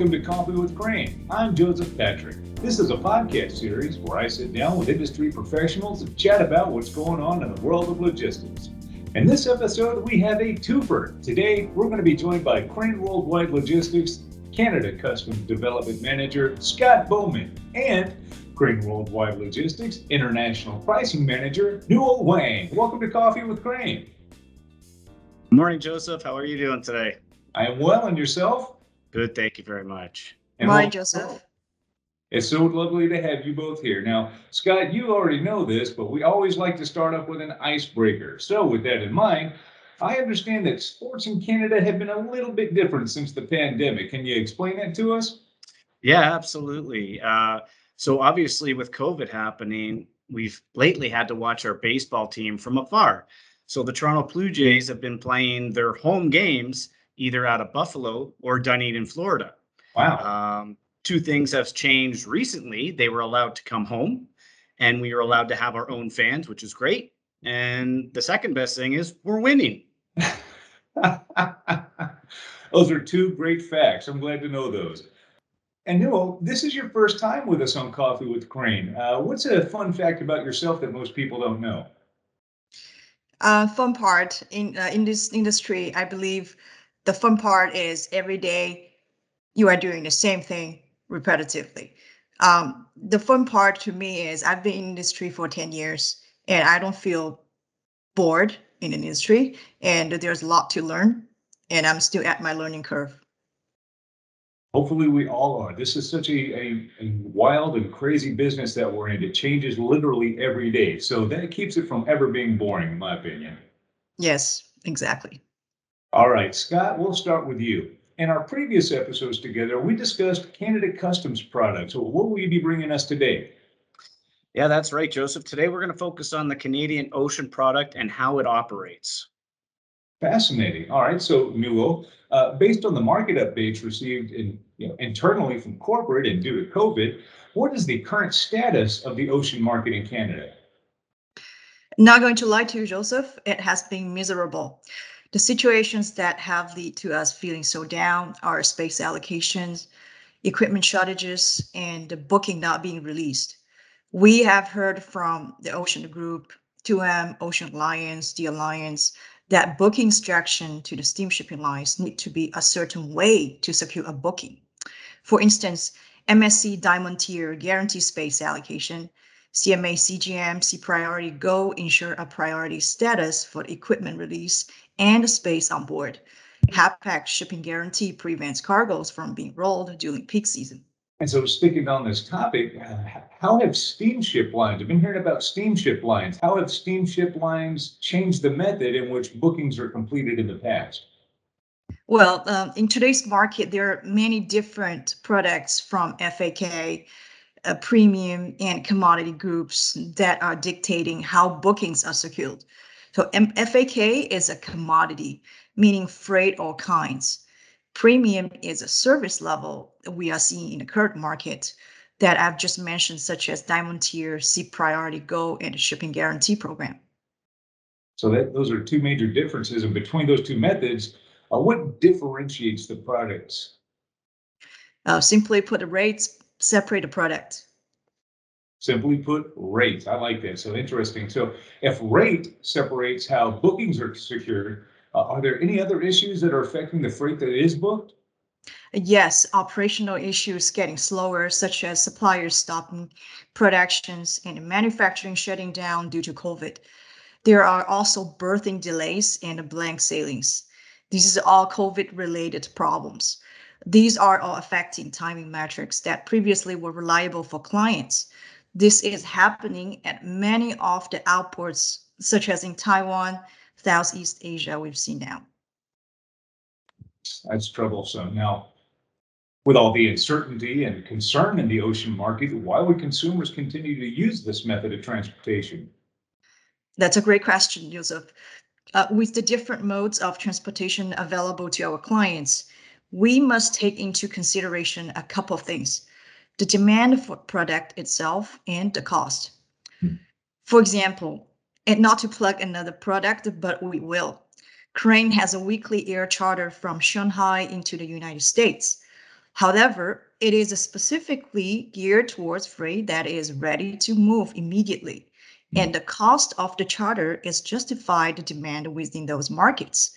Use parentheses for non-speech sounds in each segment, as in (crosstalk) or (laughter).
Welcome to Coffee with Crane. I'm Joseph Patrick. This is a podcast series where I sit down with industry professionals and chat about what's going on in the world of logistics. In this episode, we have a twofer. Today, we're going to be joined by Crane Worldwide Logistics Canada Customs Development Manager Scott Bowman and Crane Worldwide Logistics International Pricing Manager Newell Wang. Welcome to Coffee with Crane. Morning, Joseph. How are you doing today? I am well, and yourself? Good, thank you very much. And Hi, wel- Joseph. It's so lovely to have you both here. Now, Scott, you already know this, but we always like to start off with an icebreaker. So, with that in mind, I understand that sports in Canada have been a little bit different since the pandemic. Can you explain that to us? Yeah, absolutely. Uh, so obviously, with COVID happening, we've lately had to watch our baseball team from afar. So the Toronto Blue Jays have been playing their home games either out of Buffalo or Dunedin, Florida. Wow. Um, two things have changed recently. They were allowed to come home, and we are allowed to have our own fans, which is great. And the second best thing is we're winning. (laughs) those are two great facts. I'm glad to know those. And Newell, this is your first time with us on Coffee with Crane. Uh, what's a fun fact about yourself that most people don't know? Uh, fun part in uh, in this industry, I believe the fun part is every day you are doing the same thing repetitively. Um, the fun part to me is I've been in industry for 10 years and I don't feel bored in an industry and there's a lot to learn and I'm still at my learning curve. Hopefully, we all are. This is such a, a, a wild and crazy business that we're in. It changes literally every day. So that keeps it from ever being boring, in my opinion. Yes, exactly. All right, Scott, we'll start with you. In our previous episodes together, we discussed Canada Customs products. So what will you be bringing us today? Yeah, that's right, Joseph. Today we're going to focus on the Canadian Ocean product and how it operates. Fascinating. All right, so Newell, uh, based on the market updates received in, you know, internally from corporate and due to COVID, what is the current status of the ocean market in Canada? Not going to lie to you, Joseph, it has been miserable. The situations that have led to us feeling so down are space allocations, equipment shortages, and the booking not being released. We have heard from the Ocean Group, 2M, Ocean Alliance, the Alliance, that booking instruction to the steamshipping lines need to be a certain way to secure a booking. For instance, MSC Diamond Tier guarantee space allocation CMA CGM Seapriority Go ensure a priority status for equipment release and space on board. Hapag shipping guarantee prevents cargoes from being rolled during peak season. And so, sticking on this topic, uh, how have steamship lines? I've been hearing about steamship lines. How have steamship lines changed the method in which bookings are completed in the past? Well, um, in today's market, there are many different products from FAK, uh, premium, and commodity groups that are dictating how bookings are secured. So M- FAK is a commodity, meaning freight or kinds. Premium is a service level we are seeing in the current market that I've just mentioned, such as Diamond Tier, Seapriority Go, and the Shipping Guarantee Program. So that those are two major differences, and between those two methods, uh, what differentiates the products? Uh, simply put, the rates separate a product. Simply put, rate. I like that. So interesting. So if rate separates how bookings are secured, uh, are there any other issues that are affecting the freight that is booked? Yes, operational issues getting slower, such as suppliers stopping productions and manufacturing shutting down due to COVID. There are also berthing delays and blank sailings. These are all COVID related problems. These are all affecting timing metrics that previously were reliable for clients. This is happening at many of the outports, such as in Taiwan, Southeast Asia, we've seen now. That's troublesome. Now, with all the uncertainty and concern in the ocean market, why would consumers continue to use this method of transportation? That's a great question, Joseph. Uh, with the different modes of transportation available to our clients, we must take into consideration a couple of things the demand for product itself and the cost. Hmm. For example, and not to plug another product, but we will. Crane has a weekly air charter from Shanghai into the United States. However, it is specifically geared towards freight that is ready to move immediately. And the cost of the charter is justified the demand within those markets.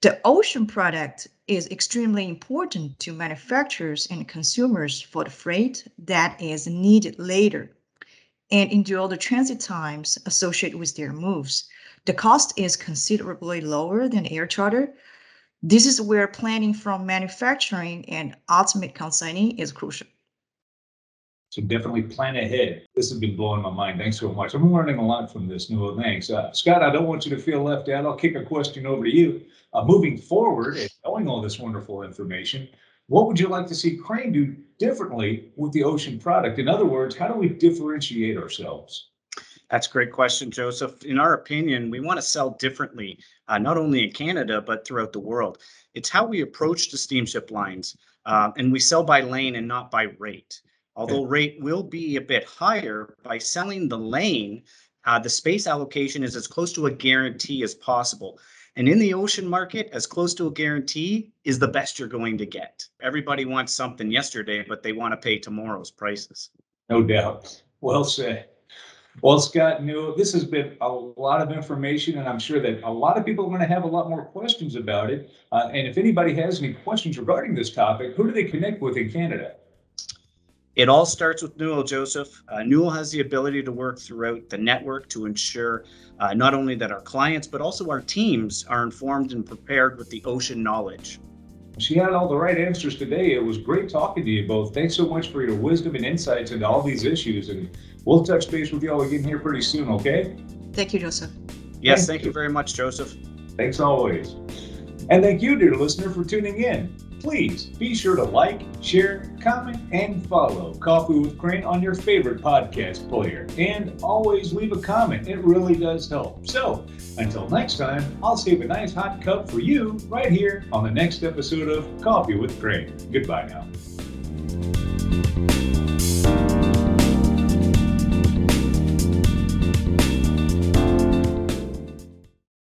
The ocean product is extremely important to manufacturers and consumers for the freight that is needed later and endure the transit times associated with their moves. The cost is considerably lower than air charter. This is where planning from manufacturing and ultimate consignee is crucial. So definitely plan ahead. This has been blowing my mind. Thanks so much. I'm learning a lot from this, Newell. Thanks. Uh, Scott, I don't want you to feel left out. I'll kick a question over to you. Uh, moving forward and knowing all this wonderful information, what would you like to see Crane do differently with the ocean product? In other words, how do we differentiate ourselves? That's a great question, Joseph. In our opinion, we want to sell differently, uh, not only in Canada, but throughout the world. It's how we approach the steamship lines, uh, and we sell by lane and not by rate. Although rate will be a bit higher by selling the lane, uh, the space allocation is as close to a guarantee as possible. And in the ocean market, as close to a guarantee is the best you're going to get. Everybody wants something yesterday, but they want to pay tomorrow's prices. No doubt. Well said. Well, Scott, Newell, this has been a lot of information, and I'm sure that a lot of people are going to have a lot more questions about it. Uh, and if anybody has any questions regarding this topic, who do they connect with in Canada? It all starts with Newell, Joseph. Uh, Newell has the ability to work throughout the network to ensure uh, not only that our clients, but also our teams are informed and prepared with the ocean knowledge. She had all the right answers today. It was great talking to you both. Thanks so much for your wisdom and insights into all these issues. And we'll touch base with you all again here pretty soon, okay? Thank you, Joseph. Yes, thank, thank you very much, Joseph. Thanks always. And thank you, dear listener, for tuning in. Please be sure to like, share, comment, and follow Coffee with Crane on your favorite podcast player. And always leave a comment, it really does help. So, until next time, I'll save a nice hot cup for you right here on the next episode of Coffee with Crane. Goodbye now.